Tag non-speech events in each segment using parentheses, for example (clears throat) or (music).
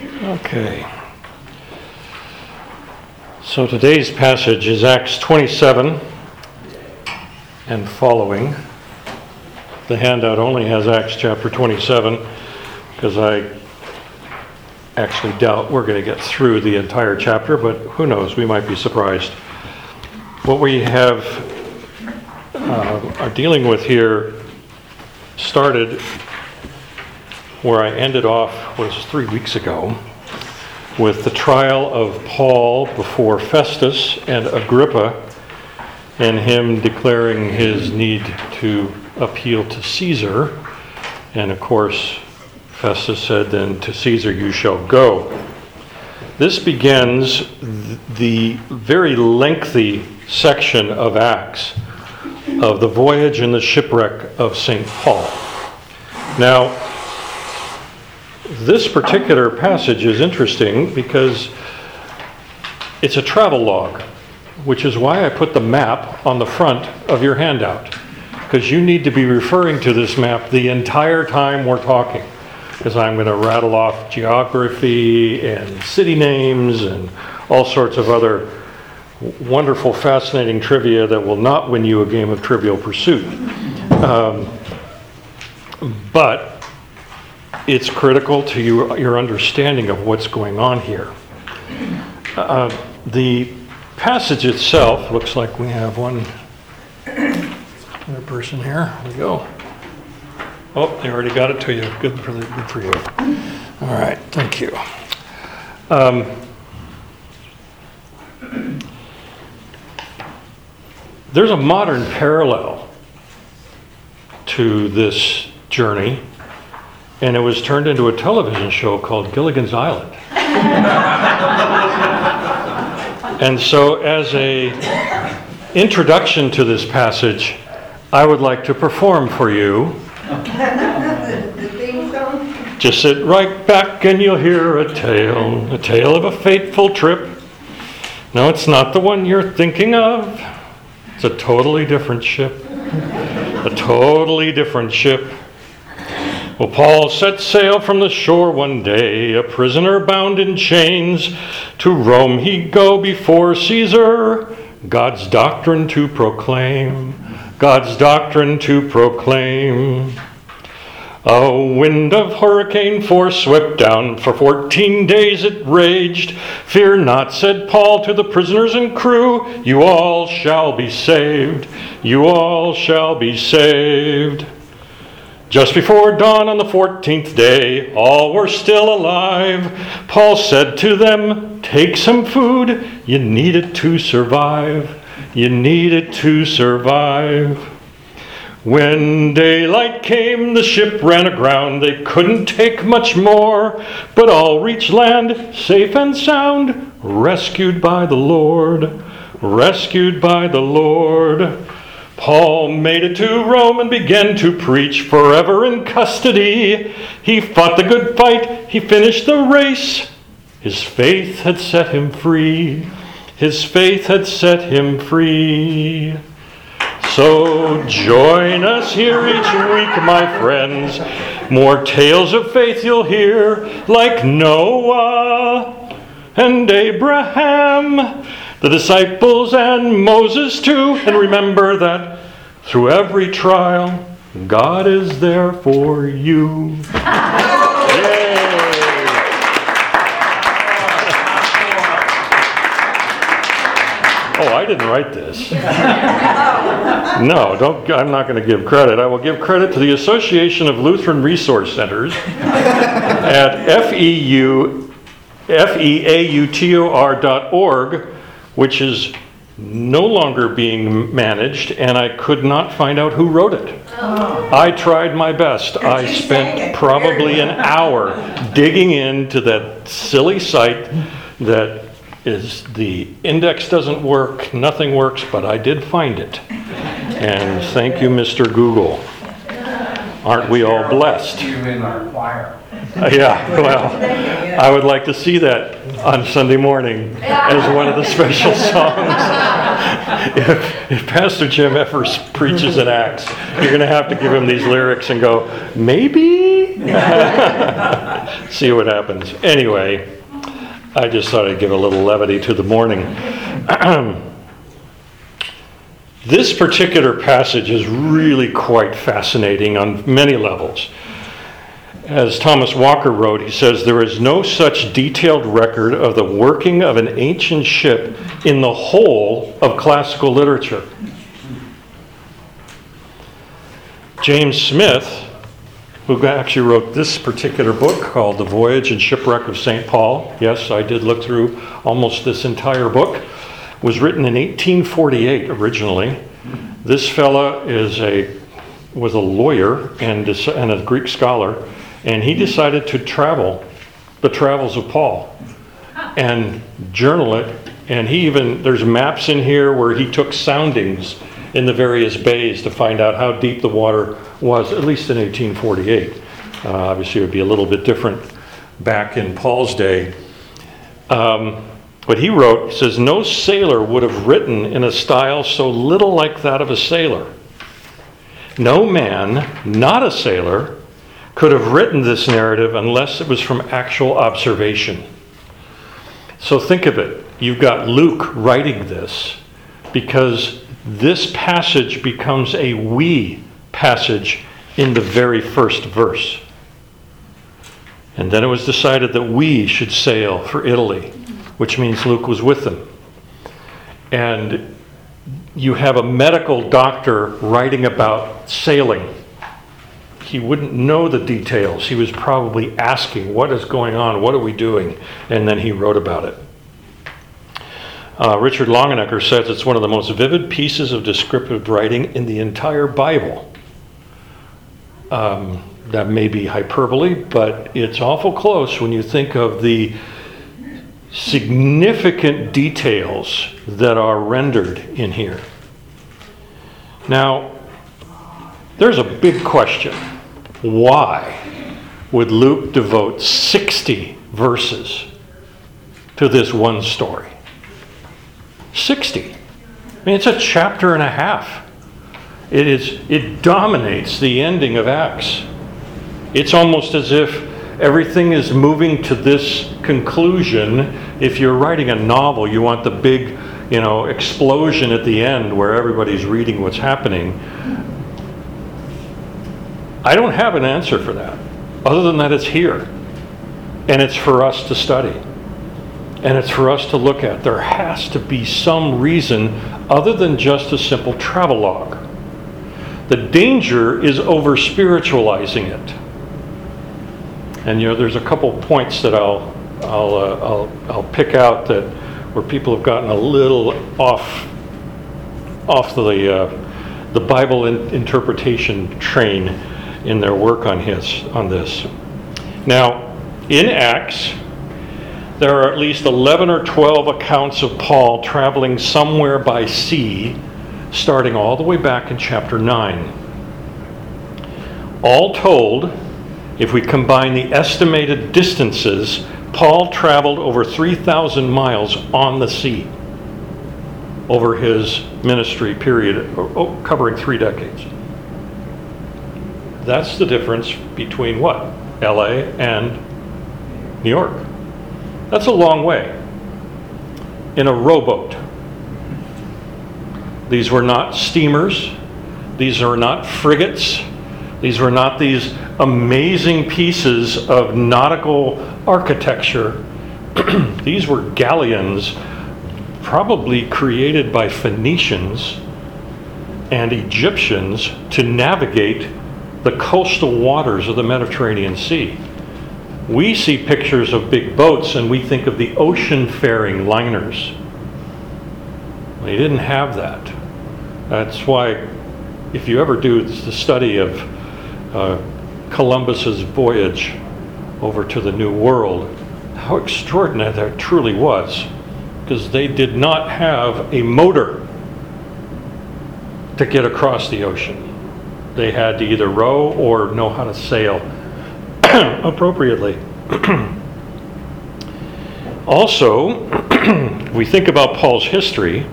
Okay. So today's passage is Acts 27 and following. The handout only has Acts chapter 27 because I actually doubt we're going to get through the entire chapter, but who knows, we might be surprised. What we have uh, are dealing with here started where I ended off was three weeks ago with the trial of Paul before Festus and Agrippa, and him declaring his need to appeal to Caesar. And of course, Festus said, Then to Caesar you shall go. This begins the very lengthy section of Acts of the voyage and the shipwreck of St. Paul. Now, this particular passage is interesting because it's a travel log, which is why I put the map on the front of your handout. Because you need to be referring to this map the entire time we're talking. Because I'm going to rattle off geography and city names and all sorts of other wonderful, fascinating trivia that will not win you a game of Trivial Pursuit. Um, but it's critical to you, your understanding of what's going on here. Uh, the passage itself looks like we have one other person here. Here we go. Oh, they already got it to you. Good for the, good for you. All right, thank you. Um, there's a modern parallel to this journey and it was turned into a television show called Gilligan's Island. (laughs) and so, as a introduction to this passage, I would like to perform for you. (laughs) Just sit right back and you'll hear a tale, a tale of a fateful trip. No, it's not the one you're thinking of. It's a totally different ship. A totally different ship. Well, Paul set sail from the shore one day, a prisoner bound in chains. To Rome he'd go before Caesar, God's doctrine to proclaim. God's doctrine to proclaim. A wind of hurricane force swept down. For fourteen days it raged. Fear not, said Paul to the prisoners and crew. You all shall be saved. You all shall be saved. Just before dawn on the 14th day, all were still alive. Paul said to them, Take some food. You need it to survive. You need it to survive. When daylight came, the ship ran aground. They couldn't take much more, but all reached land safe and sound, rescued by the Lord. Rescued by the Lord. Paul made it to Rome and began to preach forever in custody. He fought the good fight, he finished the race. His faith had set him free. His faith had set him free. So join us here each week, my friends. More tales of faith you'll hear, like Noah and Abraham the disciples and Moses too. And remember that through every trial, God is there for you. Oh, I didn't write this. No, don't. I'm not going to give credit. I will give credit to the Association of Lutheran Resource Centers at feu, f-e-a-u-t-o-r.org which is no longer being managed, and I could not find out who wrote it. Oh. I tried my best. I spent probably an (laughs) hour digging into that silly site that is the index doesn't work, nothing works, but I did find it. And thank you, Mr. Google. Aren't we all blessed? You in our choir. Yeah, well, I would like to see that on Sunday morning as one of the special (laughs) songs. if, if Pastor Jim ever preaches an Acts, you're going to have to give him these lyrics and go, maybe (laughs) See what happens. Anyway, I just thought I'd give a little levity to the morning. (clears throat) this particular passage is really quite fascinating on many levels. As Thomas Walker wrote, he says, There is no such detailed record of the working of an ancient ship in the whole of classical literature. James Smith, who actually wrote this particular book called The Voyage and Shipwreck of St. Paul, yes, I did look through almost this entire book, was written in 1848 originally. This fella is a was a lawyer and, and a Greek scholar and he decided to travel the travels of Paul and journal it. And he even, there's maps in here where he took soundings in the various bays to find out how deep the water was, at least in 1848. Uh, obviously, it would be a little bit different back in Paul's day. Um, what he wrote says, No sailor would have written in a style so little like that of a sailor. No man, not a sailor, could have written this narrative unless it was from actual observation. So think of it. You've got Luke writing this because this passage becomes a we passage in the very first verse. And then it was decided that we should sail for Italy, which means Luke was with them. And you have a medical doctor writing about sailing he wouldn't know the details. He was probably asking, What is going on? What are we doing? And then he wrote about it. Uh, Richard Longenecker says it's one of the most vivid pieces of descriptive writing in the entire Bible. Um, that may be hyperbole, but it's awful close when you think of the significant details that are rendered in here. Now, there's a big question why would Luke devote 60 verses to this one story? 60. I mean, it's a chapter and a half. It, is, it dominates the ending of Acts. It's almost as if everything is moving to this conclusion. If you're writing a novel, you want the big, you know, explosion at the end where everybody's reading what's happening. I don't have an answer for that, other than that it's here. And it's for us to study. And it's for us to look at. There has to be some reason other than just a simple travelogue. The danger is over spiritualizing it. And you know, there's a couple points that I'll I'll, uh, I'll I'll pick out that where people have gotten a little off off the uh, the Bible in, interpretation train in their work on his on this. Now, in Acts, there are at least 11 or 12 accounts of Paul traveling somewhere by sea, starting all the way back in chapter 9. All told, if we combine the estimated distances, Paul traveled over 3,000 miles on the sea over his ministry period, covering three decades. That's the difference between what? LA and New York. That's a long way. In a rowboat. These were not steamers. These are not frigates. These were not these amazing pieces of nautical architecture. (clears throat) these were galleons, probably created by Phoenicians and Egyptians to navigate the coastal waters of the Mediterranean Sea. We see pictures of big boats and we think of the ocean faring liners. They didn't have that. That's why, if you ever do the study of uh, Columbus's voyage over to the New World, how extraordinary that truly was, because they did not have a motor to get across the ocean they had to either row or know how to sail (clears throat) appropriately. (clears throat) also, (clears throat) we think about Paul's history.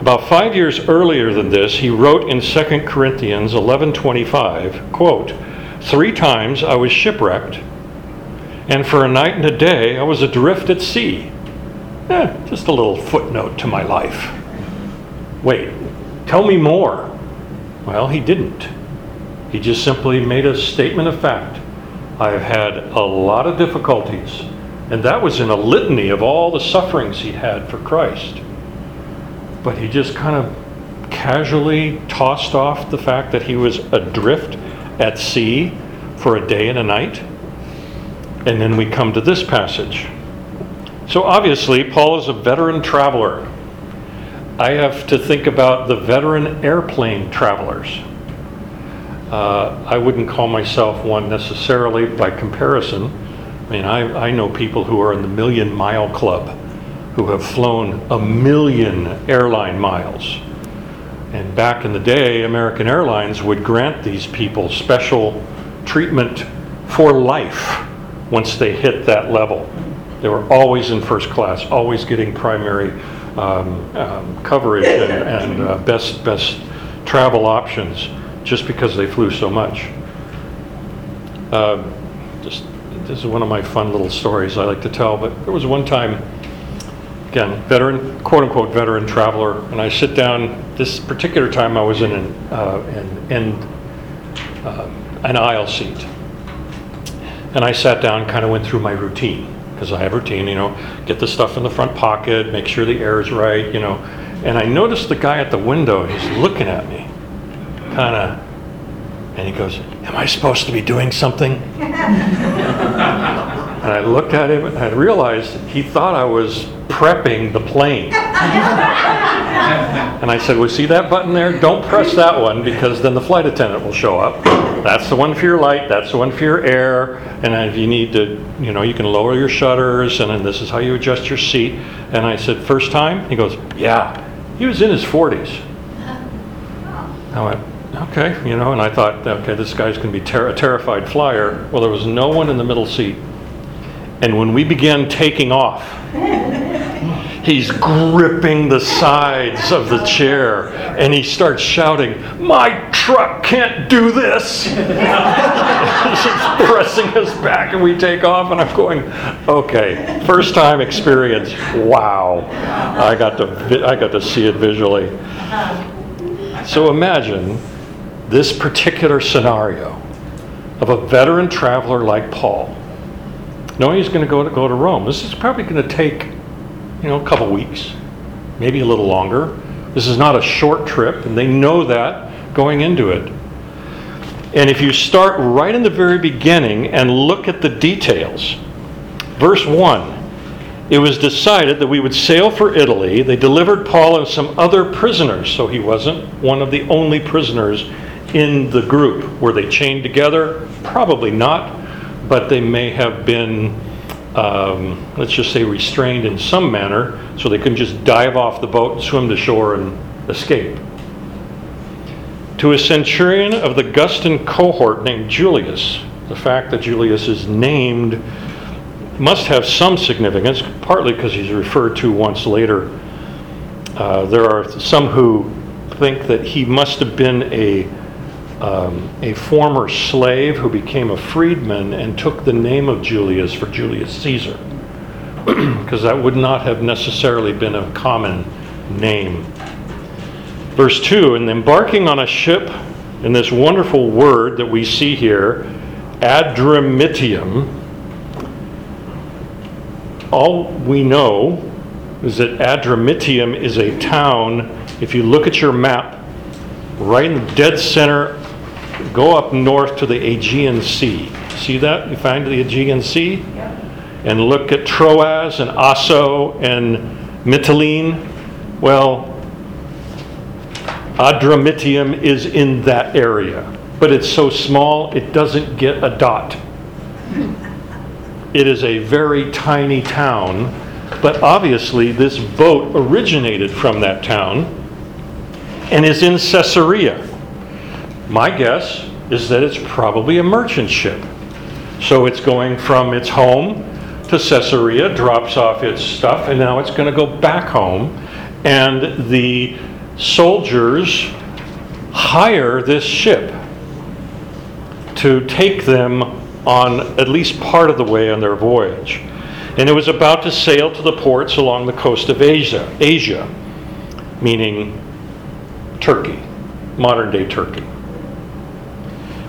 About five years earlier than this, he wrote in 2 Corinthians 11:25, quote, Three times I was shipwrecked, and for a night and a day I was adrift at sea. Eh, just a little footnote to my life. Wait, tell me more. Well, he didn't. He just simply made a statement of fact. I have had a lot of difficulties, and that was in a litany of all the sufferings he had for Christ. But he just kind of casually tossed off the fact that he was adrift at sea for a day and a night. And then we come to this passage. So obviously, Paul is a veteran traveler. I have to think about the veteran airplane travelers. Uh, I wouldn't call myself one necessarily by comparison. I mean, I, I know people who are in the million mile club who have flown a million airline miles. And back in the day, American Airlines would grant these people special treatment for life once they hit that level. They were always in first class, always getting primary um, um, coverage and, and uh, best best travel options, just because they flew so much. Uh, just this is one of my fun little stories I like to tell. But there was one time, again, veteran, quote unquote, veteran traveler, and I sit down. This particular time, I was in an uh, an, end, uh, an aisle seat, and I sat down, kind of went through my routine because I have routine, you know, get the stuff in the front pocket, make sure the air is right, you know. And I noticed the guy at the window, he's looking at me, kind of, and he goes, Am I supposed to be doing something? (laughs) and I looked at him and I realized he thought I was prepping the plane. (laughs) and I said, Well, see that button there? Don't press that one because then the flight attendant will show up. That's the one for your light, that's the one for your air. And if you need to, you know, you can lower your shutters and then this is how you adjust your seat. And I said, First time? He goes, Yeah. He was in his 40s. I went, Okay, you know, and I thought, okay, this guy's going to be ter- a terrified flyer. Well, there was no one in the middle seat. And when we began taking off, he's gripping the sides of the chair and he starts shouting, My truck can't do this! (laughs) He's pressing us back and we take off, and I'm going, Okay, first time experience. Wow. I got to, I got to see it visually. So imagine this particular scenario of a veteran traveler like Paul, knowing he's going to go to go to Rome. This is probably going to take, you know, a couple weeks, maybe a little longer. This is not a short trip, and they know that going into it. And if you start right in the very beginning and look at the details, verse 1 it was decided that we would sail for Italy. They delivered Paul and some other prisoners, so he wasn't one of the only prisoners in the group. Were they chained together? Probably not, but they may have been, um, let's just say, restrained in some manner so they couldn't just dive off the boat and swim to shore and escape. To a centurion of the Augustan cohort named Julius, the fact that Julius is named must have some significance, partly because he's referred to once later. Uh, there are some who think that he must have been a, um, a former slave who became a freedman and took the name of Julius for Julius Caesar, (clears throat) because that would not have necessarily been a common name. Verse 2 And embarking on a ship in this wonderful word that we see here, Adramyttium, all we know is that Adramyttium is a town, if you look at your map, right in the dead center, go up north to the Aegean Sea. See that? You find the Aegean Sea? And look at Troas and Asso and Mytilene. Well, Adramyttium is in that area, but it's so small it doesn't get a dot. It is a very tiny town, but obviously this boat originated from that town and is in Caesarea. My guess is that it's probably a merchant ship. So it's going from its home to Caesarea, drops off its stuff, and now it's going to go back home. And the soldiers hire this ship. to take them on at least part of the way on their voyage. And it was about to sail to the ports along the coast of Asia, Asia meaning Turkey, modern day Turkey.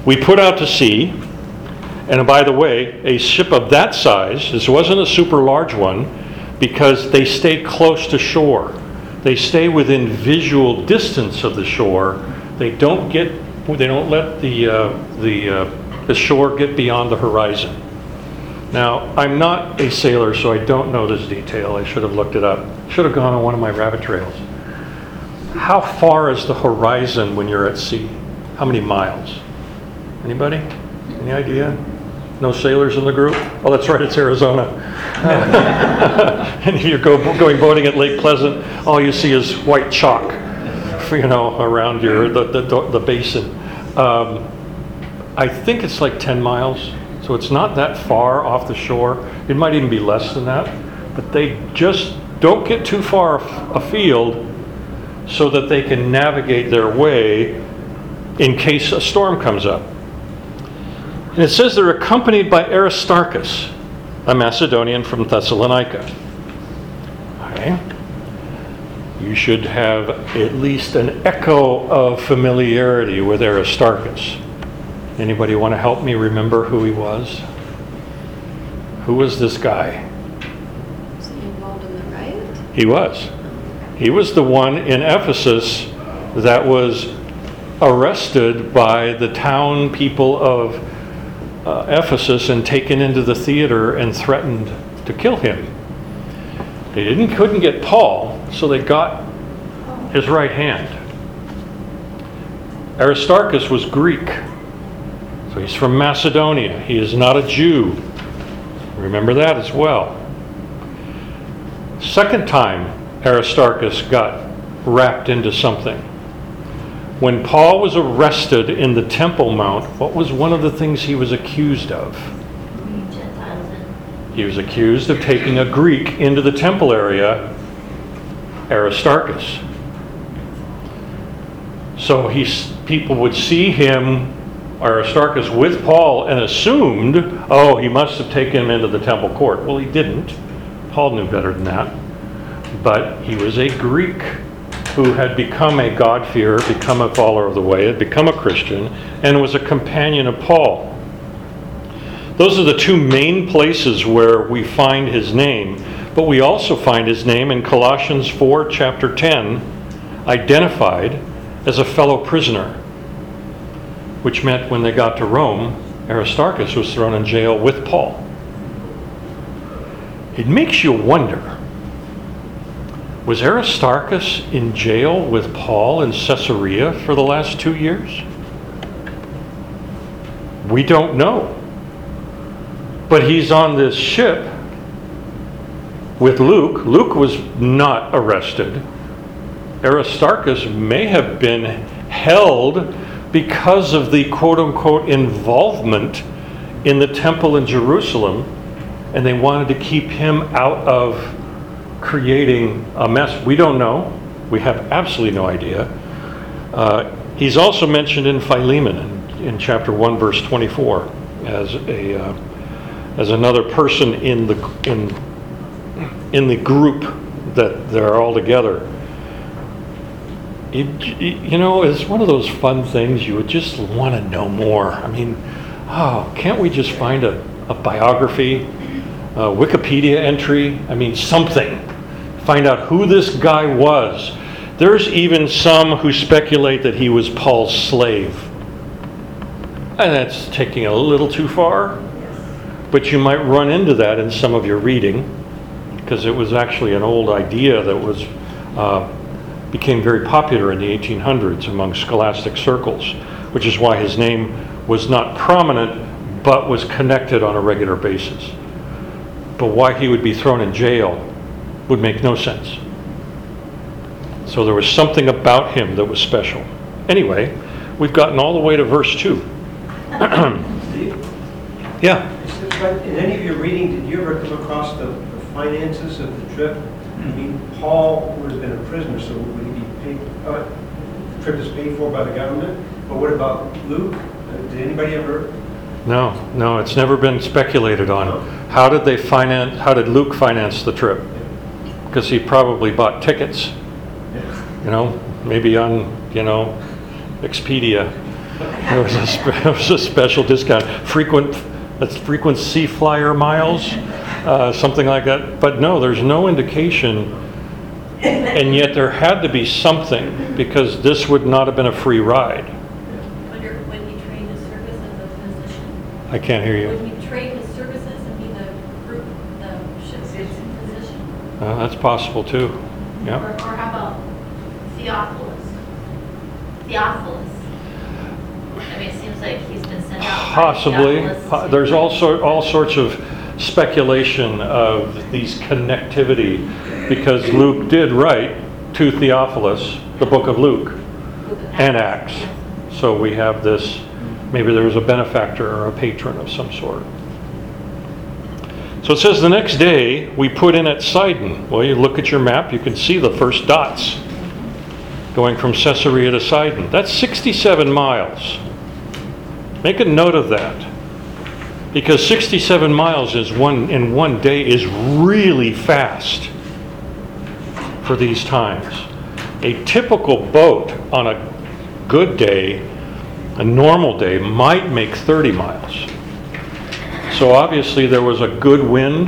We put out to sea, and by the way, a ship of that size, this wasn't a super large one, because they stay close to shore. They stay within visual distance of the shore. They don't get, they don't let the, uh, the, uh, the shore get beyond the horizon. Now, I'm not a sailor, so I don't know this detail. I should have looked it up. Should have gone on one of my rabbit trails. How far is the horizon when you're at sea? How many miles? Anybody? Any idea? No sailors in the group? Oh, that's right, it's Arizona. (laughs) and if you're go, going boating at Lake Pleasant, all you see is white chalk, you know, around your the the, the basin. Um, I think it's like 10 miles, so it's not that far off the shore. It might even be less than that, but they just don't get too far afield so that they can navigate their way in case a storm comes up. And it says they're accompanied by Aristarchus, a Macedonian from Thessalonica. Okay. You should have at least an echo of familiarity with Aristarchus. Anybody want to help me remember who he was? Who was this guy? Was he involved in the riot? He was. He was the one in Ephesus that was arrested by the town people of uh, Ephesus and taken into the theater and threatened to kill him. They didn't couldn't get Paul, so they got his right hand. Aristarchus was Greek. So he's from Macedonia. He is not a Jew. Remember that as well. Second time Aristarchus got wrapped into something. When Paul was arrested in the Temple Mount, what was one of the things he was accused of? He was accused of taking a Greek into the temple area, Aristarchus. So he, people would see him, Aristarchus, with Paul and assumed, oh, he must have taken him into the temple court. Well, he didn't. Paul knew better than that but he was a Greek who had become a God-fearer, become a follower of the way, had become a Christian, and was a companion of Paul. Those are the two main places where we find his name, but we also find his name in Colossians 4, chapter 10, identified as a fellow prisoner, which meant when they got to Rome, Aristarchus was thrown in jail with Paul. It makes you wonder was Aristarchus in jail with Paul in Caesarea for the last two years? We don't know. But he's on this ship with Luke. Luke was not arrested. Aristarchus may have been held because of the quote unquote involvement in the temple in Jerusalem, and they wanted to keep him out of creating a mess. We don't know. We have absolutely no idea. Uh, he's also mentioned in Philemon in, in, chapter 1, verse 24, as, a, uh, as another person in the, in, in the group that they're all together. You, you know, it's one of those fun things you would just want to know more. I mean, oh, can't we just find a, a biography a Wikipedia entry, I mean, something. Find out who this guy was. There's even some who speculate that he was Paul's slave. And that's taking a little too far, but you might run into that in some of your reading, because it was actually an old idea that was uh, became very popular in the 1800s among scholastic circles, which is why his name was not prominent but was connected on a regular basis but why he would be thrown in jail would make no sense. So there was something about him that was special. Anyway, we've gotten all the way to verse 2. (clears throat) yeah. In any of your reading, did you ever come across the, the finances of the trip? I mean, Paul would have been a prisoner, so would he be paid? Uh, the trip is paid for by the government. But what about Luke? Uh, did anybody ever No, no, it's never been speculated on. How did they finance, how did Luke finance the trip? Because he probably bought tickets, you know, maybe on, you know, Expedia. There was a, spe- there was a special discount, frequent, that's frequent sea flyer miles, uh, something like that. But no, there's no indication, and yet there had to be something, because this would not have been a free ride. When you're, when you train his service as a physician, I can't hear you. when you train his services and be the group, the ship's physician. Uh, That's possible too, Or, yeah. or how about Theophilus? Theophilus. I mean, it seems like he's been sent out. by Possibly. Theophilus Po- to- There's all sort, all sorts of speculation of these connectivity, because Luke did write to Theophilus, the book of Luke and Acts. So we have this, maybe there was a benefactor or a patron of some sort. So it says the next day we put in at Sidon. Well, you look at your map, you can see the first dots going from Caesarea to Sidon. That's 67 miles. Make a note of that. Because 67 miles is one in one day is really fast for these times. A typical boat on a good day, a normal day, might make 30 miles. So obviously there was a good wind.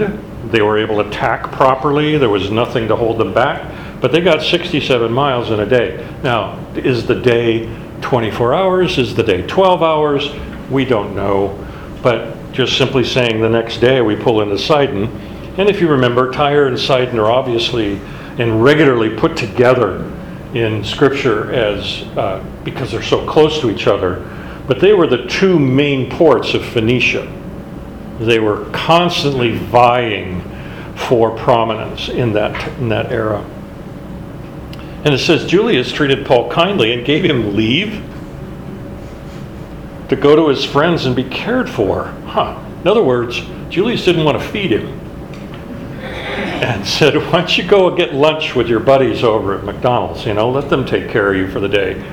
They were able to tack properly. There was nothing to hold them back. But they got 67 miles in a day. Now, is the day 24 hours? Is the day 12 hours? We don't know. But just simply saying the next day we pull into Sidon. And if you remember, Tyre and Sidon are obviously and regularly put together in Scripture as uh, because they're so close to each other. But they were the two main ports of Phoenicia. They were constantly vying for prominence in that, in that era. And it says Julius treated Paul kindly and gave him leave to go to his friends and be cared for. Huh. In other words, Julius didn't want to feed him and (laughs) said, Why don't you go and get lunch with your buddies over at McDonald's? You know, let them take care of you for the day.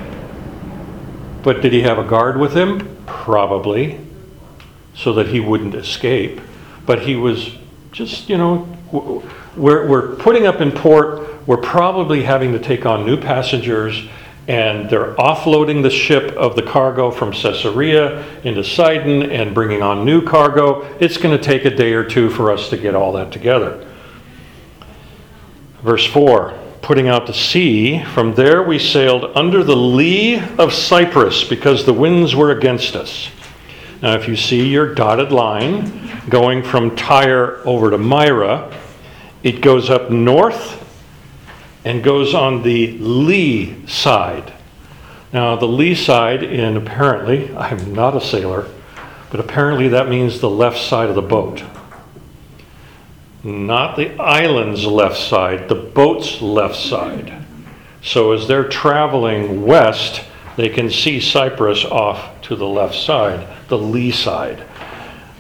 But did he have a guard with him? Probably so that he wouldn't escape. But he was just, you know, we're, we're putting up in port, we're probably having to take on new passengers, and they're offloading the ship of the cargo from Caesarea into Sidon and bringing on new cargo. It's going to take a day or two for us to get all that together. Verse 4 Putting out to sea, from there we sailed under the lee of Cyprus because the winds were against us. Now, if you see your dotted line going from Tyre over to Myra, it goes up north and goes on the lee side. Now, the lee side, in apparently, I'm not a sailor, but apparently that means the left side of the boat. Not the island's left side, the boat's left side. So as they're traveling west, they can see Cyprus off to the left side, the lee side.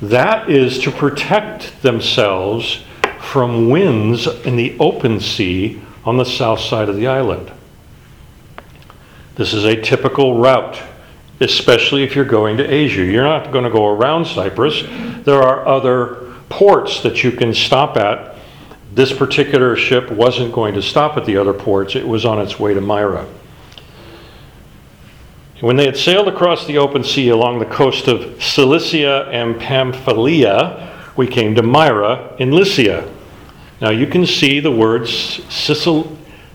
That is to protect themselves from winds in the open sea on the south side of the island. This is a typical route, especially if you're going to Asia. You're not going to go around Cyprus. There are other ports that you can stop at. This particular ship wasn't going to stop at the other ports, it was on its way to Myra. When they had sailed across the open sea along the coast of Cilicia and Pamphylia, we came to Myra in Lycia. Now you can see the words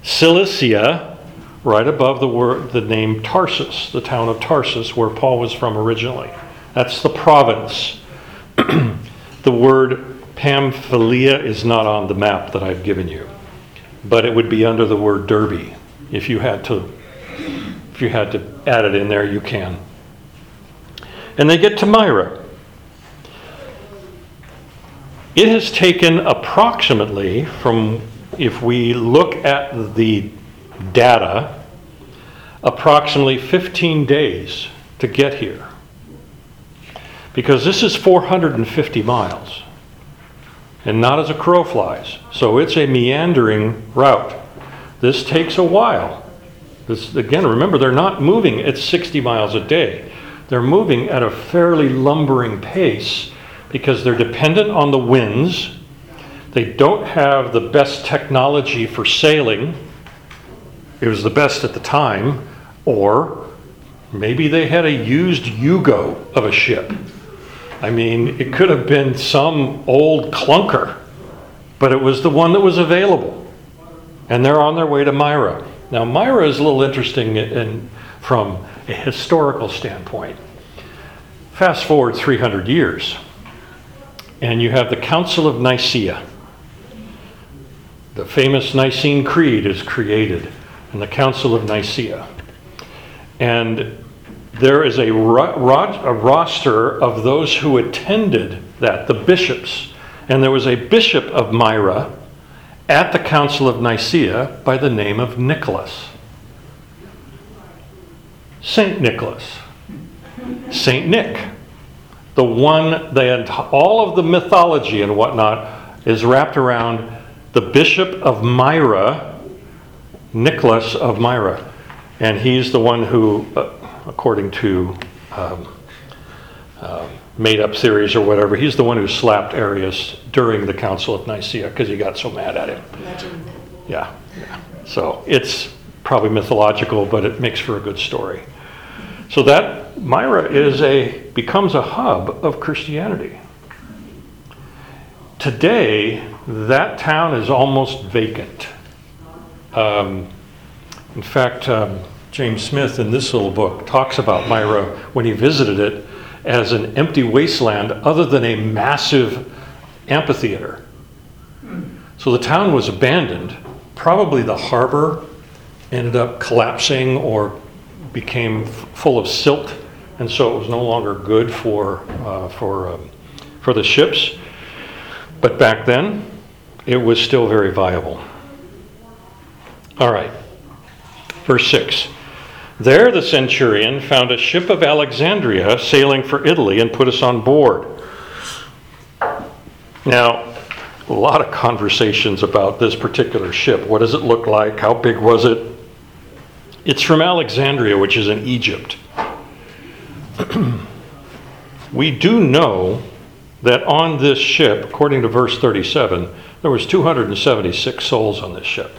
Cilicia right above the word the name Tarsus, the town of Tarsus where Paul was from originally. That's the province. (clears throat) the word Pamphylia is not on the map that I've given you, but it would be under the word Derbe. If you had to you had to add it in there, you can. And they get to Myra. It has taken approximately, from if we look at the data, approximately 15 days to get here. Because this is 450 miles, and not as a crow flies. So it's a meandering route. This takes a while. This, again, remember, they're not moving at 60 miles a day. they're moving at a fairly lumbering pace because they're dependent on the winds. They don't have the best technology for sailing. It was the best at the time. Or maybe they had a used Yugo of a ship. I mean, it could have been some old clunker, but it was the one that was available. And they're on their way to Myra. Now, Myra is a little interesting in, from a historical standpoint. Fast forward 300 years, and you have the Council of Nicaea. The famous Nicene Creed is created in the Council of Nicaea. And there is a, ro- ro- a roster of those who attended that, the bishops. And there was a bishop of Myra at the Council of Nicaea by the name of Nicholas. Saint Nicholas. Saint Nick. The one that all of the mythology and whatnot is wrapped around the bishop of Myra, Nicholas of Myra. And he's the one who, uh, according to um, uh, made up theories or whatever, he's the one who slapped Arius during the Council of Nicaea because he got so mad at him. Legend. Yeah, yeah. So it's probably mythological, but it makes for a good story. So that Myra is a becomes a hub of Christianity. Today, that town is almost vacant. Um, in fact, um, James Smith in this little book talks about Myra when he visited it as an empty wasteland other than a massive amphitheater. So the town was abandoned. Probably the harbor ended up collapsing or became full of silt, and so it was no longer good for, uh, for, um, for the ships. But back then, it was still very viable. All right, verse 6. There the centurion found a ship of Alexandria sailing for Italy and put us on board. Now, a lot of conversations about this particular ship. What does it look like? How big was it? It's from Alexandria, which is in Egypt. (clears throat) we do know that on this ship, according to verse 37, there was 276 souls on this ship.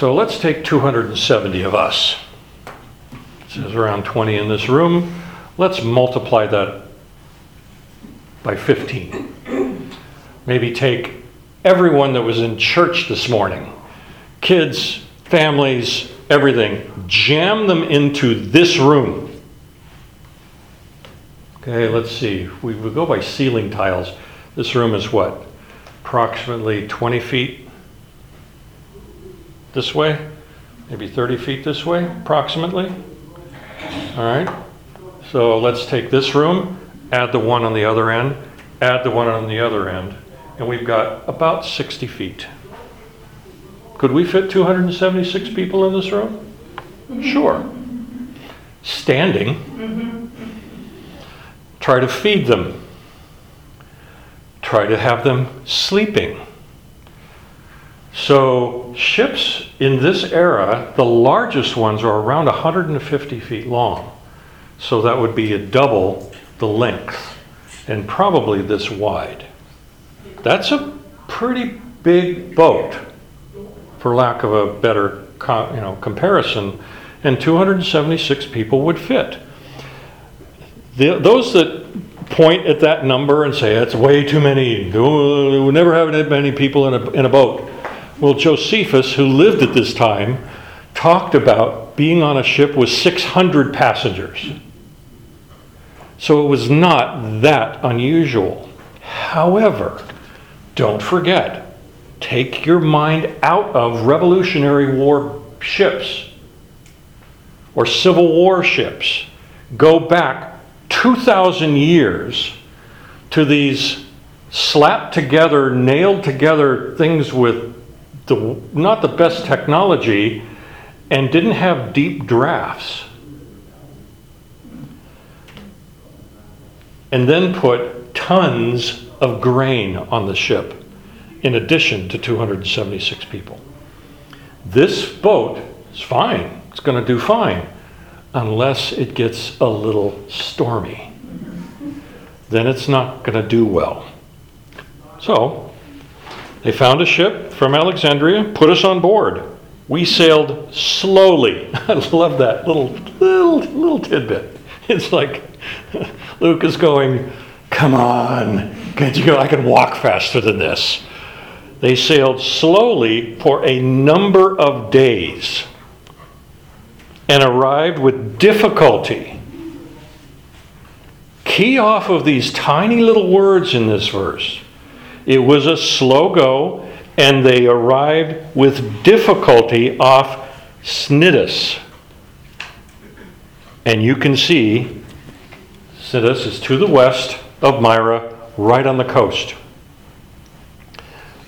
So let's take 270 of us. There's around 20 in this room. Let's multiply that by 15. Maybe take everyone that was in church this morning kids, families, everything jam them into this room. Okay, let's see. We would go by ceiling tiles. This room is what? Approximately 20 feet this way? Maybe 30 feet this way, approximately? All right. So let's take this room, add the one on the other end, add the one on the other end, and we've got about 60 feet. Could we fit 276 people in this room? Sure. Standing. Try to feed them. Try to have them sleeping. So, ships in this era, the largest ones are around 150 feet long. So, that would be a double the length and probably this wide. That's a pretty big boat, for lack of a better you know, comparison, and 276 people would fit. The, those that point at that number and say it's way too many, we'll never have that many people in a, in a boat. Well, Josephus, who lived at this time, talked about being on a ship with 600 passengers. So it was not that unusual. However, don't forget, take your mind out of Revolutionary War ships or Civil War ships. Go back 2,000 years to these slapped together, nailed together things with the, not the best technology and didn't have deep drafts. And then put tons of grain on the ship in addition to 276 people. This boat is fine, it's going to do fine. unless it gets a little stormy. Then it's not going to do well. So, they found a ship from Alexandria, put us on board. We sailed slowly. (laughs) I love that little little little tidbit. It's like (laughs) Luke is going, "Come on, can't you go? I can walk faster than this." They sailed slowly for a number of days and arrived with difficulty. Key off of these tiny little words in this verse. It was a slow go, and they arrived with difficulty off Cnidus. And you can see Cnidus is to the west of Myra, right on the coast.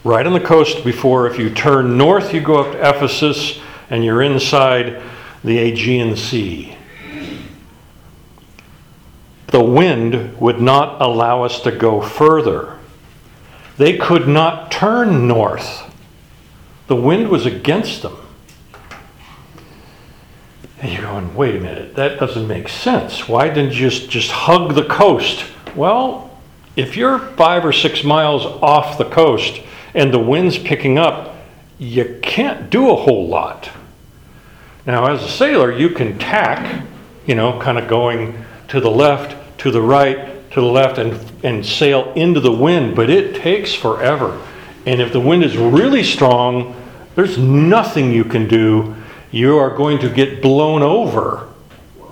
Right on the coast before, if you turn north, you go up to Ephesus, and you're inside the Aegean Sea. The wind would not allow us to go further. They could not turn north. The wind was against them. And you're going, wait a minute, that doesn't make sense. Why didn't you just, just hug the coast? Well, if you're five or six miles off the coast and the wind's picking up, you can't do a whole lot. Now, as a sailor, you can tack, you know, kind of going to the left, to the right, to the left, and, and sail into the wind, but it takes forever. And if the wind is really strong, there's nothing you can do. You are going to get blown over.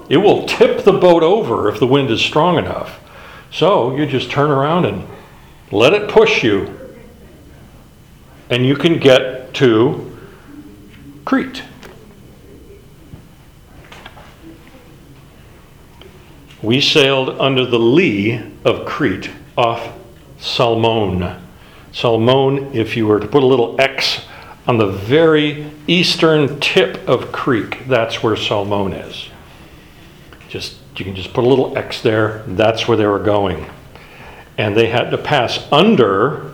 It will tip the boat over if the wind is strong enough. So you just turn around and let it push you, and you can get to Crete. We sailed under the lee of Crete off Salmone. Salmone, if you were to put a little X on the very eastern tip of Crete, that's where Salmone is. Just you can just put a little X there, that's where they were going. And they had to pass under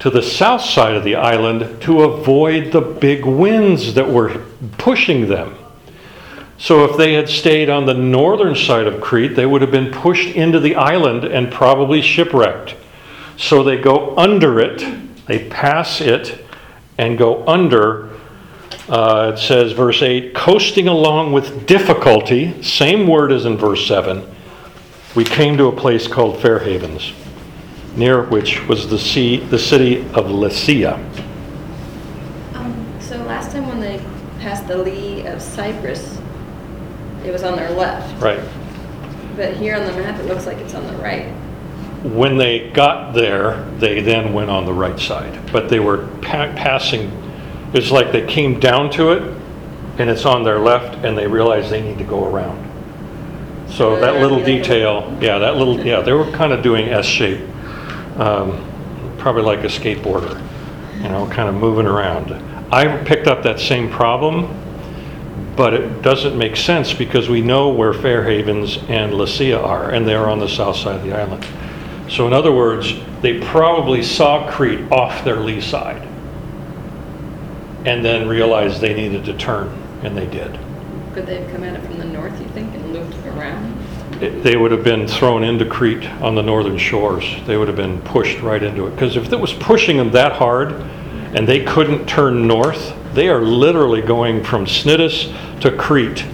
to the south side of the island to avoid the big winds that were pushing them. So if they had stayed on the northern side of Crete, they would have been pushed into the island and probably shipwrecked. So they go under it, they pass it, and go under. Uh, it says, verse 8, coasting along with difficulty, same word as in verse 7, we came to a place called Fair Havens, near which was the, sea, the city of Lycia. Um, so last time when they passed the lee of Cyprus, it was on their left. Right. But here on the map, it looks like it's on the right. When they got there, they then went on the right side, but they were pa- passing, it's like they came down to it, and it's on their left, and they realized they need to go around. So that little detail, yeah, that little, yeah, they were kind of doing S shape, um, probably like a skateboarder, you know, kind of moving around. I picked up that same problem, but it doesn't make sense because we know where Fair Havens and Lycia are, and they're on the south side of the island. So in other words, they probably saw Crete off their lee side and then realized they needed to turn, and they did. Could they have come at it from the north, you think, and looped around? It- They would have been thrown into Crete on the northern shores. They would have been pushed right into it. Because if it was pushing them that hard and they couldn't turn north, they are literally going from Cnidus to Crete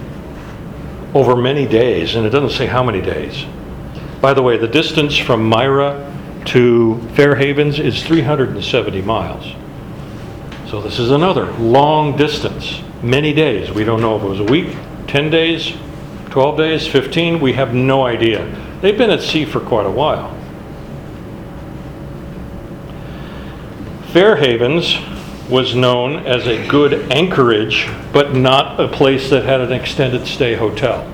over many days, and it doesn't say how many days. By the way, the distance from Myra to Fair Havens is 370 miles. So this is another long distance, many days. We don't know if it was a week, 10 days, 12 days, 15, we have no idea. They've been at sea for quite a while. Fair Havens was known as a good anchorage, but not a place that had an extended stay hotel.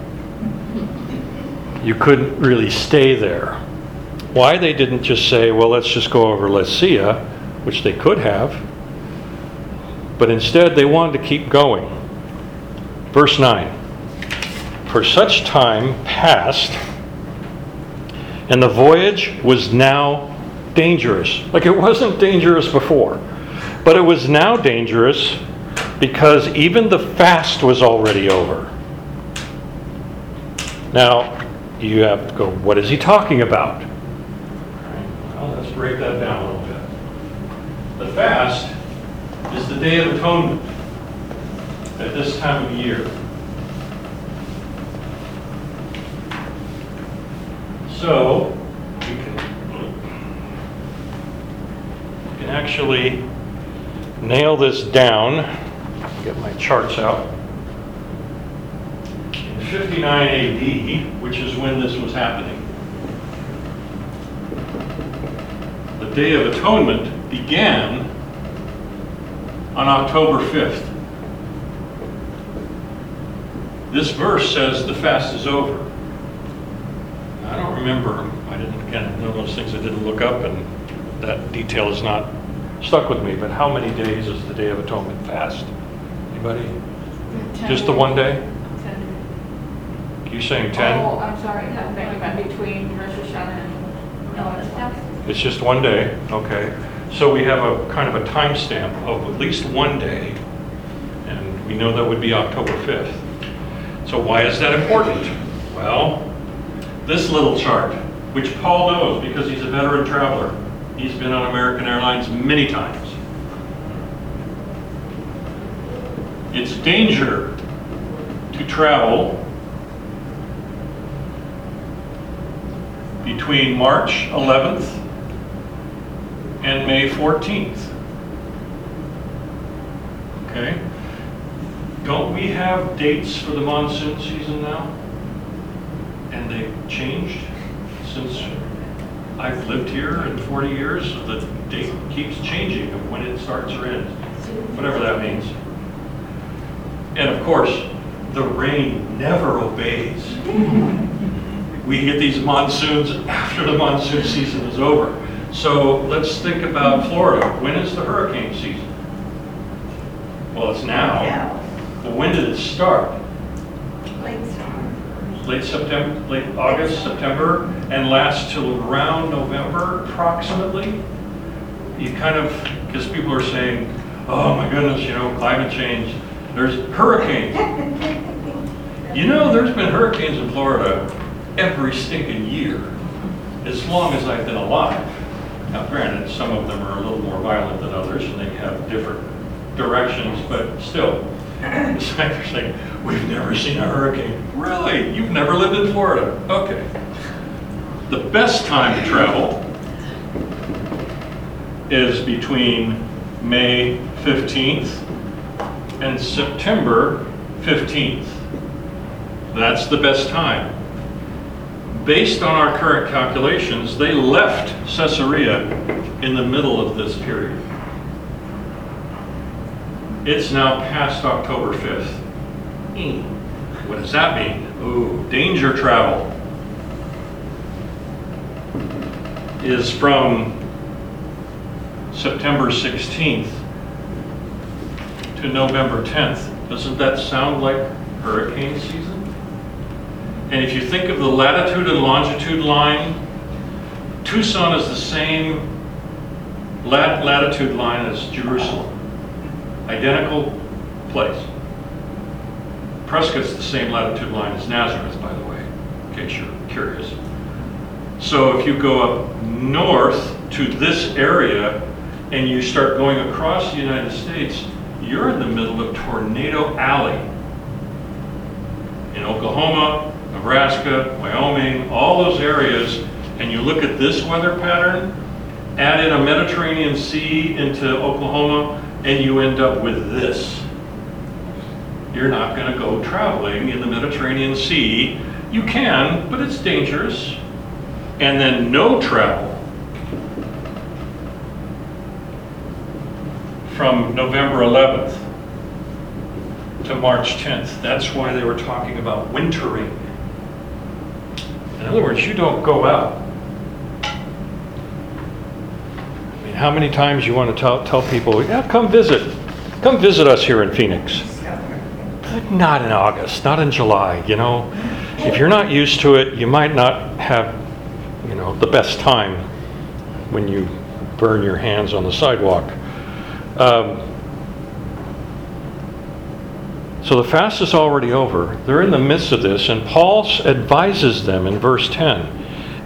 You couldn't really stay there. Why they didn't just say, well, let's just go over Lycia, which they could have, but instead they wanted to keep going. Verse 9 For such time passed, and the voyage was now dangerous. Like it wasn't dangerous before, but it was now dangerous because even the fast was already over. Now, you have to go, what is he talking about? Well, let's break that down a little bit. The fast is the Day of Atonement at this time of year. So, we can, we can actually nail this down, get my charts out. In 59 AD, which is when this was happening, the Day of Atonement began on October 5th. This verse says the fast is over. I don't remember, I didn't, again, one of those things I didn't look up, and that detail is not stuck with me, but how many days is the Day of Atonement fast? Anybody? Just the one day? You saying 10? Oh, I'm sorry, I'm thinking about between Rosh Hashanah and it's just, It's just one day, okay. So we have a kind of a timestamp of at least one day, and we know that would be October 5th. So why is that important? Well, this little chart, which Paul knows because he's a veteran traveler. He's been on American Airlines many times. It's danger to travel between March 11th and May 14th. Okay? Don't we have dates for the monsoon season now? And they've changed since I've lived here in 40 years. The date keeps changing of when it starts or ends, whatever that means. And of course, the rain never obeys. We get these monsoons after the monsoon season is over. So let's think about Florida. When is the hurricane season? Well, it's now. But when did it start? Late September, late August, September, and lasts till around November approximately? You kind of, because people are saying, oh my goodness, you know, climate change, there's hurricanes. (laughs) You know, there's been hurricanes in Florida every stinking year, as long as I've been alive. Now granted, some of them are a little more violent than others, and they have different directions, but still. (laughs) It's like they're saying, we've never seen a hurricane. Really? You've never lived in Florida? Okay. The best time to travel is between May 15th and September 15th. That's the best time. Based on our current calculations, they left Caesarea in the middle of this period. It's now past October 5th. Hmm. What does that mean? Ooh, danger travel is from September 16th to November 10th. Doesn't that sound like hurricane season? And if you think of the latitude and longitude line, Tucson is the same lat- latitude line as Jerusalem. Identical place. Prescott's the same latitude line as Nazareth, by the way, in case you're curious. So if you go up north to this area and you start going across the United States, you're in the middle of Tornado Alley. In Oklahoma, Nebraska, Wyoming, all those areas, and you look at this weather pattern, add in a Mediterranean Sea into Oklahoma, and you end up with this. You're not going to go traveling in the Mediterranean Sea. You can, but it's dangerous. And then no travel from November 11th to March 10th. That's why they were talking about wintering. In other words, you don't go out. I mean, how many times you want to tell, tell people, yeah, come visit. Come visit us here in Phoenix. But not in August, not in July, you know. If you're not used to it, you might not have, you know, the best time when you burn your hands on the sidewalk. Um, So the fast is already over. They're in the midst of this, and Paul advises them in verse 10.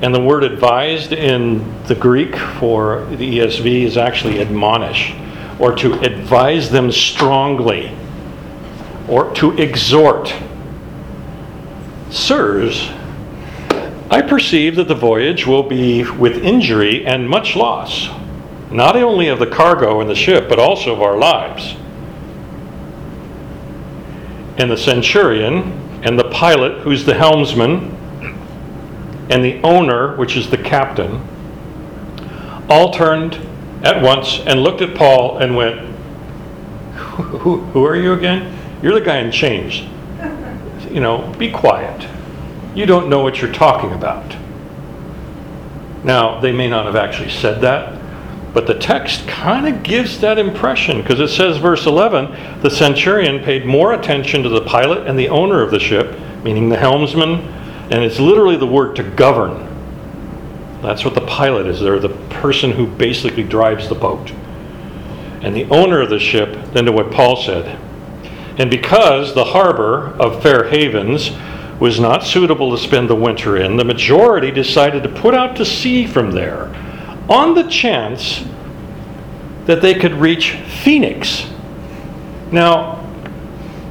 And the word advised in the Greek for the ESV is actually admonish, or to advise them strongly, or to exhort. Sirs, I perceive that the voyage will be with injury and much loss, not only of the cargo and the ship, but also of our lives. And the centurion, and the pilot, who's the helmsman, and the owner, which is the captain, all turned at once and looked at Paul and went, Who, who are you again? You're the guy in chains. You know, be quiet. You don't know what you're talking about. Now, they may not have actually said that, but the text kind of gives that impression because it says, verse 11, the centurion paid more attention to the pilot and the owner of the ship, meaning the helmsman, and it's literally the word to govern. That's what the pilot is. They're the person who basically drives the boat. And the owner of the ship, than to what Paul said. And because the harbor of Fair Havens was not suitable to spend the winter in, the majority decided to put out to sea from there on the chance that they could reach Phoenix. Now,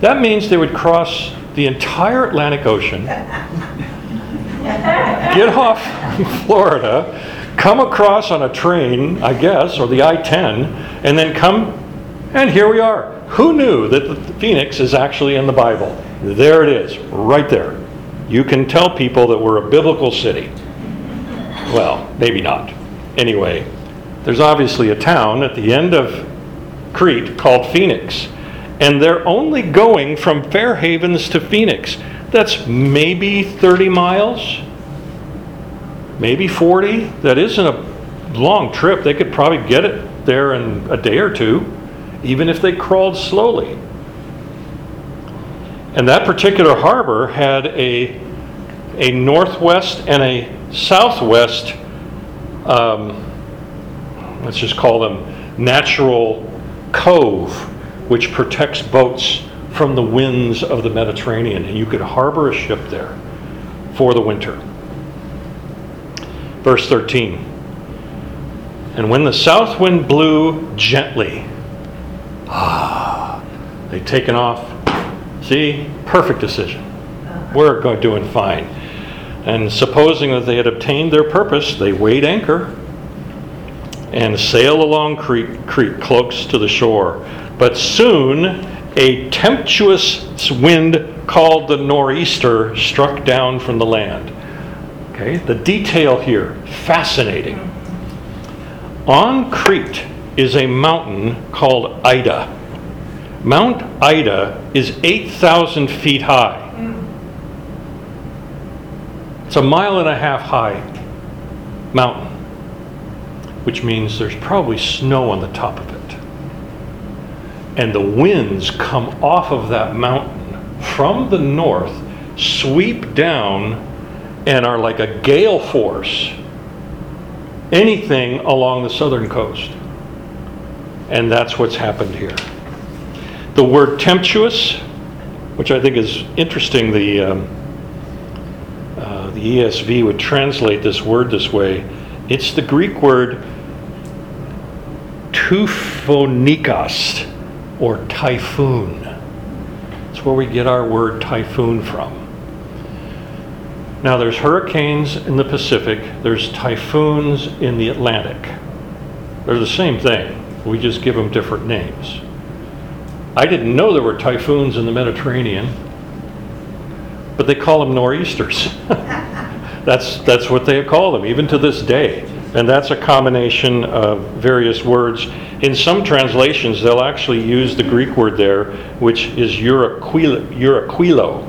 that means they would cross the entire Atlantic Ocean, get off Florida, come across on a train, I guess, or the I 10, and then come, and here we are. Who knew that the Phoenix is actually in the Bible? There it is, right there. You can tell people that we're a biblical city. Well, maybe not. Anyway, there's obviously a town at the end of Crete called Phoenix, and they're only going from Fair Havens to Phoenix. That's maybe 30 miles, maybe 40. That isn't a long trip. They could probably get it there in a day or two, even if they crawled slowly. And that particular harbor had a, a northwest and a southwest, um, let's just call them natural cove, which protects boats from the winds of the Mediterranean. And you could harbor a ship there for the winter. Verse 13. And when the south wind blew gently, ah, they'd taken off See, perfect decision. We're go- doing fine. And supposing that they had obtained their purpose, they weighed anchor and sailed along Crete, Crete close to the shore. But soon a tempestuous wind called the nor'easter struck down from the land. Okay, the detail here, fascinating. On Crete is a mountain called Ida. Mount Ida is 8,000 feet high. It's a mile and a half high mountain, which means there's probably snow on the top of it. And the winds come off of that mountain from the north, sweep down, and are like a gale force anything along the southern coast. And that's what's happened here. The word tempestuous, which I think is interesting, the, um, uh, the ESV would translate this word this way. It's the Greek word tuphonikos, or typhoon. That's where we get our word typhoon from. Now, there's hurricanes in the Pacific, there's typhoons in the Atlantic. They're the same thing, we just give them different names. I didn't know there were typhoons in the Mediterranean, but they call them nor'easters. (laughs) that's, that's what they call them, even to this day. And that's a combination of various words. In some translations, they'll actually use the Greek word there, which is euraquilo,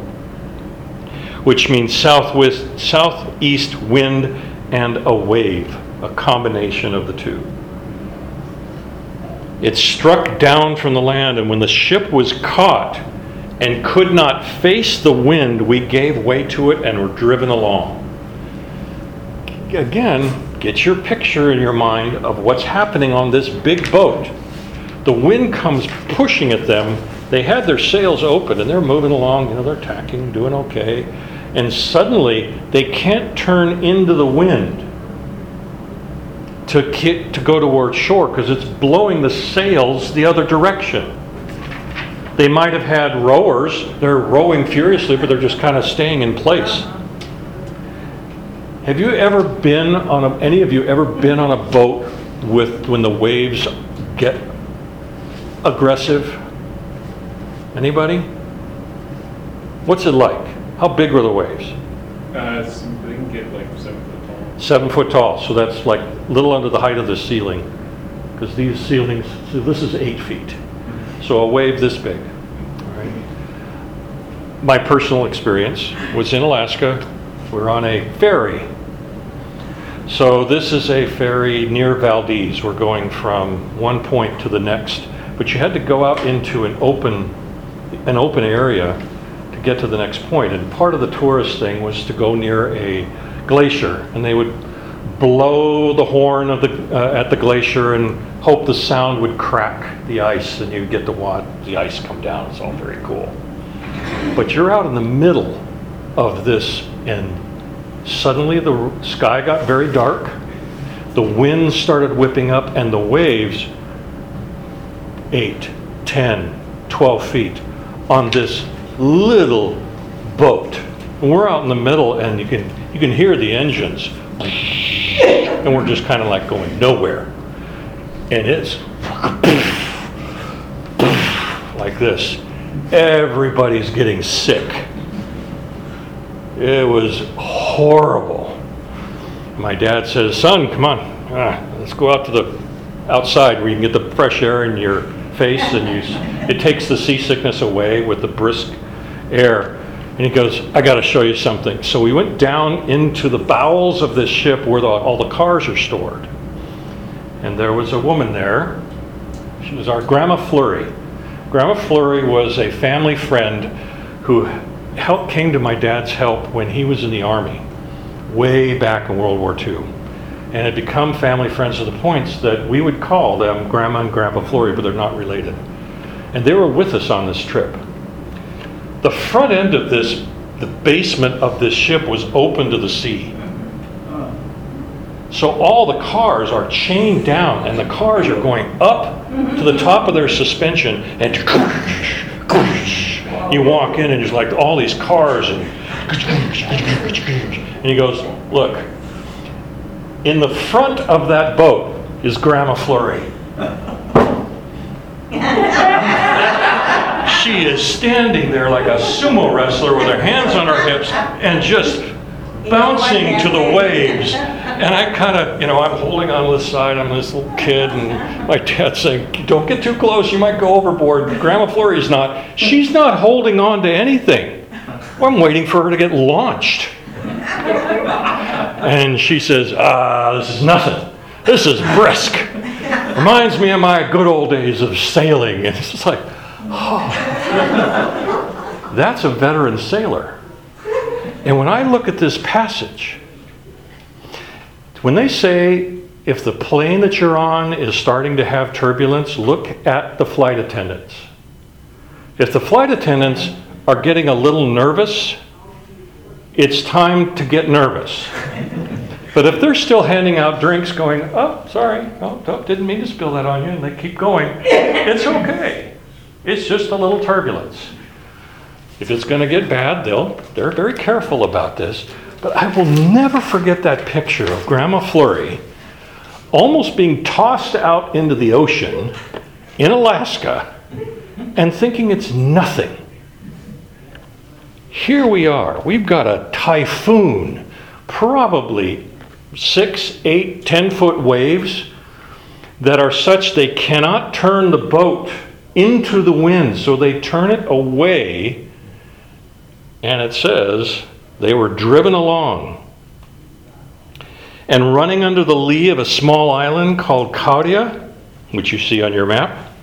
which means southwest, southeast wind and a wave, a combination of the two. It struck down from the land, and when the ship was caught and could not face the wind, we gave way to it and were driven along. Again, get your picture in your mind of what's happening on this big boat. The wind comes pushing at them They had their sails open and they're moving along, you know, they're tacking, doing okay. And suddenly they can't turn into the wind to, to go towards shore because it's blowing the sails the other direction. They might have had rowers, they're rowing furiously, but they're just kind of staying in place. Have you ever been on a, any of you ever been on a boat with, when the waves get aggressive? Anybody? What's it like? How big were the waves? Uh, Seven foot tall, so that's like a little under the height of the ceiling. Because these ceilings, so this is eight feet. So a wave this big. My personal experience was in Alaska. We're on a ferry. So this is a ferry near Valdez. We're going from one point to the next. But you had to go out into an open, an open area to get to the next point. And part of the tourist thing was to go near a glacier, and they would blow the horn the, uh, at the glacier and hope the sound would crack the ice, and you'd get the wad, the ice come down. It's all very cool. But you're out in the middle of this, and suddenly the sky got very dark. The wind started whipping up, and the waves, 8, 10, 12 feet, on this little boat. And we're out in the middle, and you can, you can hear the engines. And we're just kind of like going nowhere. And it's like this. Everybody's getting sick. It was horrible. My dad says, "Son, come on, ah, let's go out to the outside where you can get the fresh air in your face, and you, it takes the seasickness away with the brisk air." And he goes, "I got to show you something." So we went down into the bowels of this ship where the, all the cars are stored, and there was a woman there. She was our Grandma Flurry. Grandma Flurry was a family friend who helped, came to my dad's help when he was in the Army, way back in World War II. And had become family friends to the points that we would call them Grandma and Grandpa Flurry, but they're not related. And they were with us on this trip. The front end of this, the basement of this ship was open to the sea. So all the cars are chained down, and the cars are going up to the top of their suspension, and you walk in, and there's like all these cars, and and he goes, "Look, in the front of that boat is Grandma Flurry." She is standing there like a sumo wrestler with her hands on her hips and just bouncing to the waves. And I kind of, you know, I'm holding on to the side. I'm this little kid, and my dad's saying, Don't get too close, you might go overboard. Grandma Flurry's not. She's not holding on to anything. I'm waiting for her to get launched. And she says, Ah, this is nothing. This is brisk. Reminds me of my good old days of sailing. And (laughs) it's like, oh, (laughs) that's a veteran sailor. And when I look at this passage, when they say if the plane that you're on is starting to have turbulence, look at the flight attendants. If the flight attendants are getting a little nervous, it's time to get nervous. But if they're still handing out drinks, going, oh, sorry, oh, didn't mean to spill that on you, and they keep going, it's okay. It's just a little turbulence. If it's going to get bad, they'll, they're very careful about this. But I will never forget that picture of Grandma Flurry almost being tossed out into the ocean in Alaska and thinking it's nothing. Here we are. We've got a typhoon, probably six, eight, ten foot waves that are such they cannot turn the boat into the wind, so they turn it away, and it says they were driven along. And running under the lee of a small island called Cauda, which you see on your map,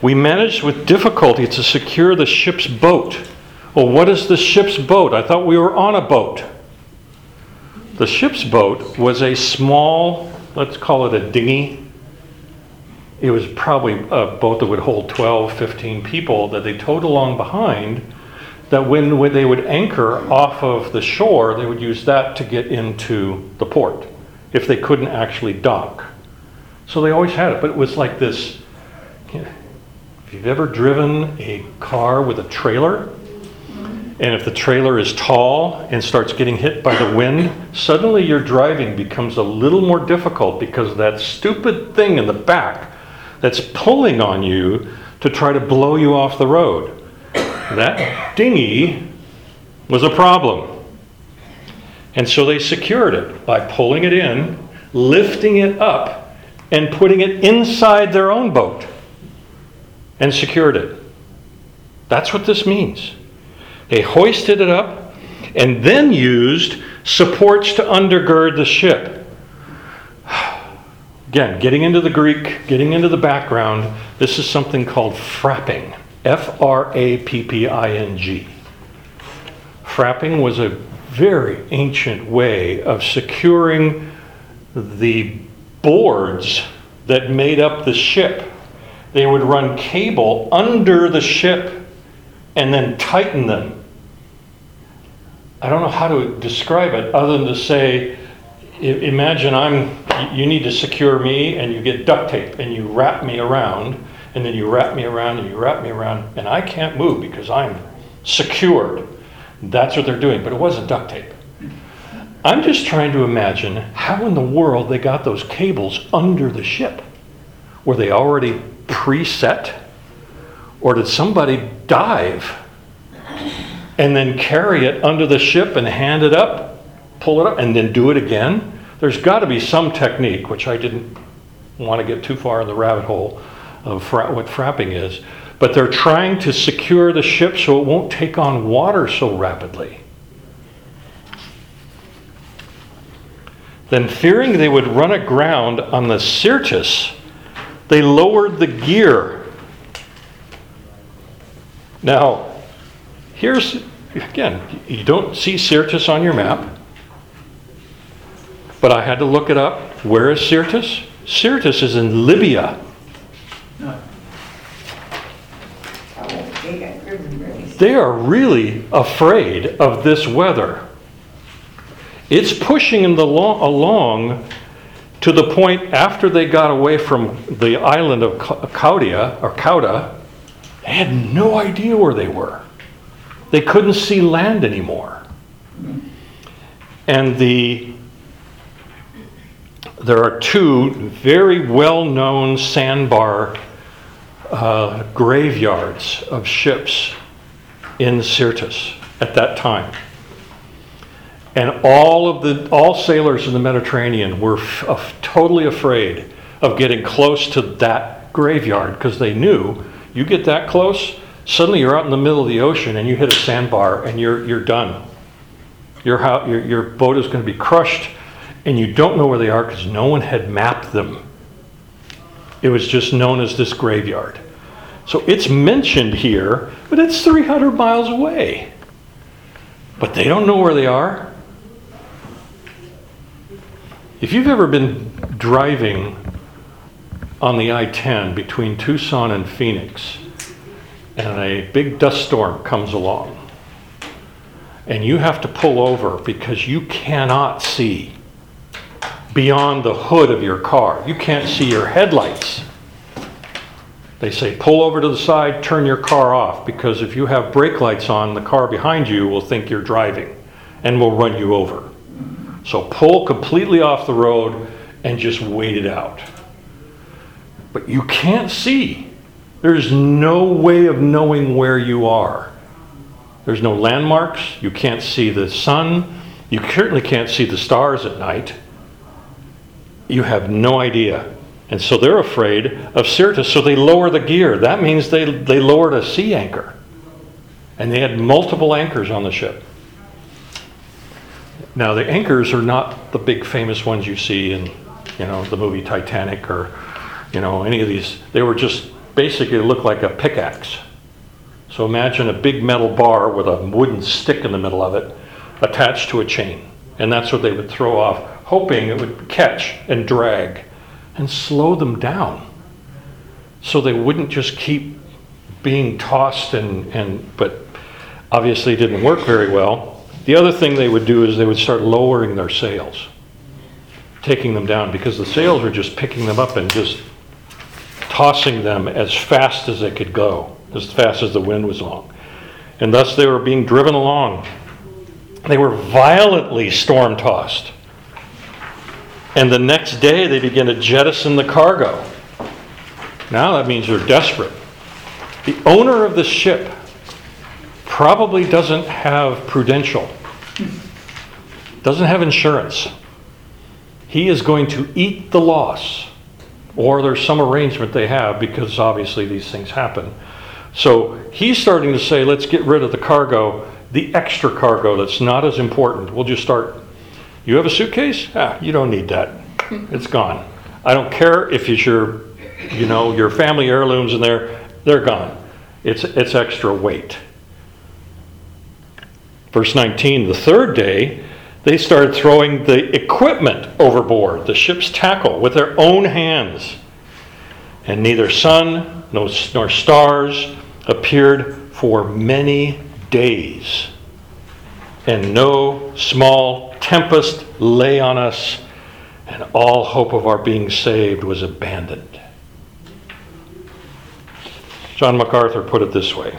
we managed with difficulty to secure the ship's boat. Well, what is the ship's boat? I thought we were on a boat. The ship's boat was a small, let's call it a dinghy, it was probably uh, a boat that would hold 12, 15 people that they towed along behind. That when, when they would anchor off of the shore, they would use that to get into the port if they couldn't actually dock. So they always had it, but it was like this. If you've ever driven a car with a trailer, and if the trailer is tall and starts getting hit by the wind, suddenly your driving becomes a little more difficult because that stupid thing in the back that's pulling on you to try to blow you off the road. That dinghy was a problem. And so they secured it by pulling it in, lifting it up, and putting it inside their own boat and secured it. That's what this means. They hoisted it up and then used supports to undergird the ship. Again, getting into the Greek, getting into the background, this is something called frapping. F R A P P I N G. Frapping was a very ancient way of securing the boards that made up the ship. They would run cable under the ship and then tighten them. I don't know how to describe it other than to say, imagine I'm, you need to secure me and you get duct tape and you wrap me around and then you wrap me around and you wrap me around and I can't move because I'm secured. That's what they're doing, but it wasn't duct tape. I'm just trying to imagine how in the world they got those cables under the ship. Were they already preset? Or did somebody dive and then carry it under the ship and hand it up, pull it up, and then do it again? There's got to be some technique, which I didn't want to get too far in the rabbit hole of fra- what frapping is, but they're trying to secure the ship so it won't take on water so rapidly. Then, fearing they would run aground on the Syrtis, they lowered the gear. Now, here's again, you don't see Syrtis on your map, but I had to look it up. Where is Syrtis? Syrtis is in Libya. They are really afraid of this weather. It's pushing them alo- along to the point after they got away from the island of Ca- Cauda or Cauda, they had no idea where they were. They couldn't see land anymore. And the there are two very well-known sandbar uh, graveyards of ships in Syrtis at that time. And all of the all sailors in the Mediterranean were f- of- totally afraid of getting close to that graveyard because they knew you get that close, suddenly you're out in the middle of the ocean and you hit a sandbar and you're you're done. Your, your, your boat is going to be crushed and you don't know where they are because no one had mapped them. It was just known as this graveyard. So it's mentioned here, but it's 300 miles away. But they don't know where they are. If you've ever been driving on the I 10 between Tucson and Phoenix, and a big dust storm comes along, and you have to pull over because you cannot see beyond the hood of your car. You can't see your headlights. They say pull over to the side, turn your car off, because if you have brake lights on, the car behind you will think you're driving and will run you over. So pull completely off the road and just wait it out. But you can't see. There's no way of knowing where you are. There's no landmarks. You can't see the sun. You certainly can't see the stars at night. You have no idea. And so they're afraid of Syrtis, so they lower the gear. That means they, they lowered a sea anchor. And they had multiple anchors on the ship. Now, the anchors are not the big famous ones you see in, you know, the movie Titanic or, you know, any of these. They were just basically look like a pickaxe. So imagine a big metal bar with a wooden stick in the middle of it attached to a chain. And that's what they would throw off, hoping it would catch and drag and slow them down. so they wouldn't just keep being tossed and, and but obviously didn't work very well. The other thing they would do is they would start lowering their sails, taking them down because the sails were just picking them up and just tossing them as fast as they could go, as fast as the wind was along. And thus they were being driven along. They were violently storm tossed. And the next day they begin to jettison the cargo. Now that means they're desperate. The owner of the ship probably doesn't have prudential, doesn't have insurance. He is going to eat the loss, or there's some arrangement they have because obviously these things happen. So he's starting to say, let's get rid of the cargo, the extra cargo that's not as important. We'll just start. You have a suitcase? Ah, you don't need that. It's gone. I don't care if it's your, you know, your family heirlooms in there, they're gone. It's, it's extra weight. Verse 19, the third day, they started throwing the equipment overboard, the ship's tackle, with their own hands. And neither sun nor nor stars appeared for many days. And no small tempest lay on us, and all hope of our being saved was abandoned. John MacArthur put it this way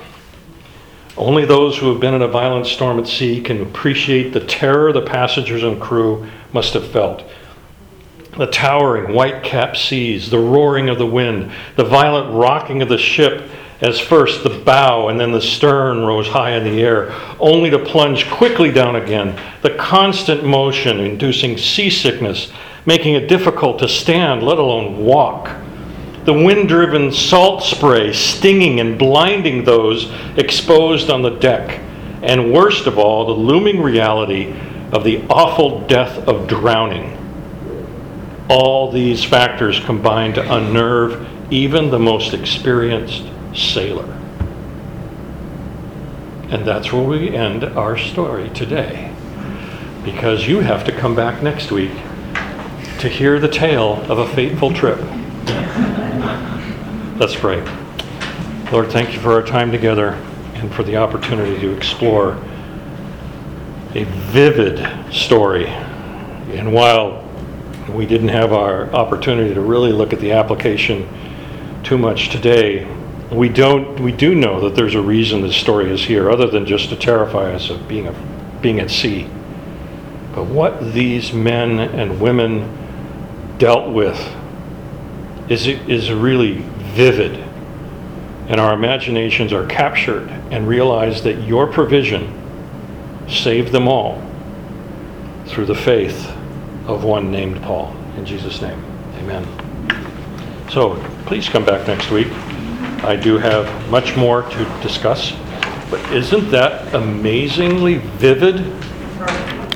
Only those who have been in a violent storm at sea can appreciate the terror the passengers and crew must have felt. The towering white capped seas, the roaring of the wind, the violent rocking of the ship as first the bow and then the stern rose high in the air, only to plunge quickly down again, the constant motion inducing seasickness, making it difficult to stand, let alone walk the wind driven salt spray stinging and blinding those exposed on the deck, and worst of all, the looming reality of the awful death of drowning. All these factors combine to unnerve even the most experienced sailor. And that's where we end our story today. Because you have to come back next week to hear the tale of a fateful trip. Let's pray. Lord, thank you for our time together and for the opportunity to explore a vivid story. And while we didn't have our opportunity to really look at the application too much today, we don't we do know that there's a reason this story is here other than just to terrify us of being a, being at sea. But what these men and women dealt with is is really vivid. And our imaginations are captured and realize that your provision saved them all through the faith of one named Paul. In Jesus' name, amen. So please come back next week. I do have much more to discuss. But isn't that amazingly vivid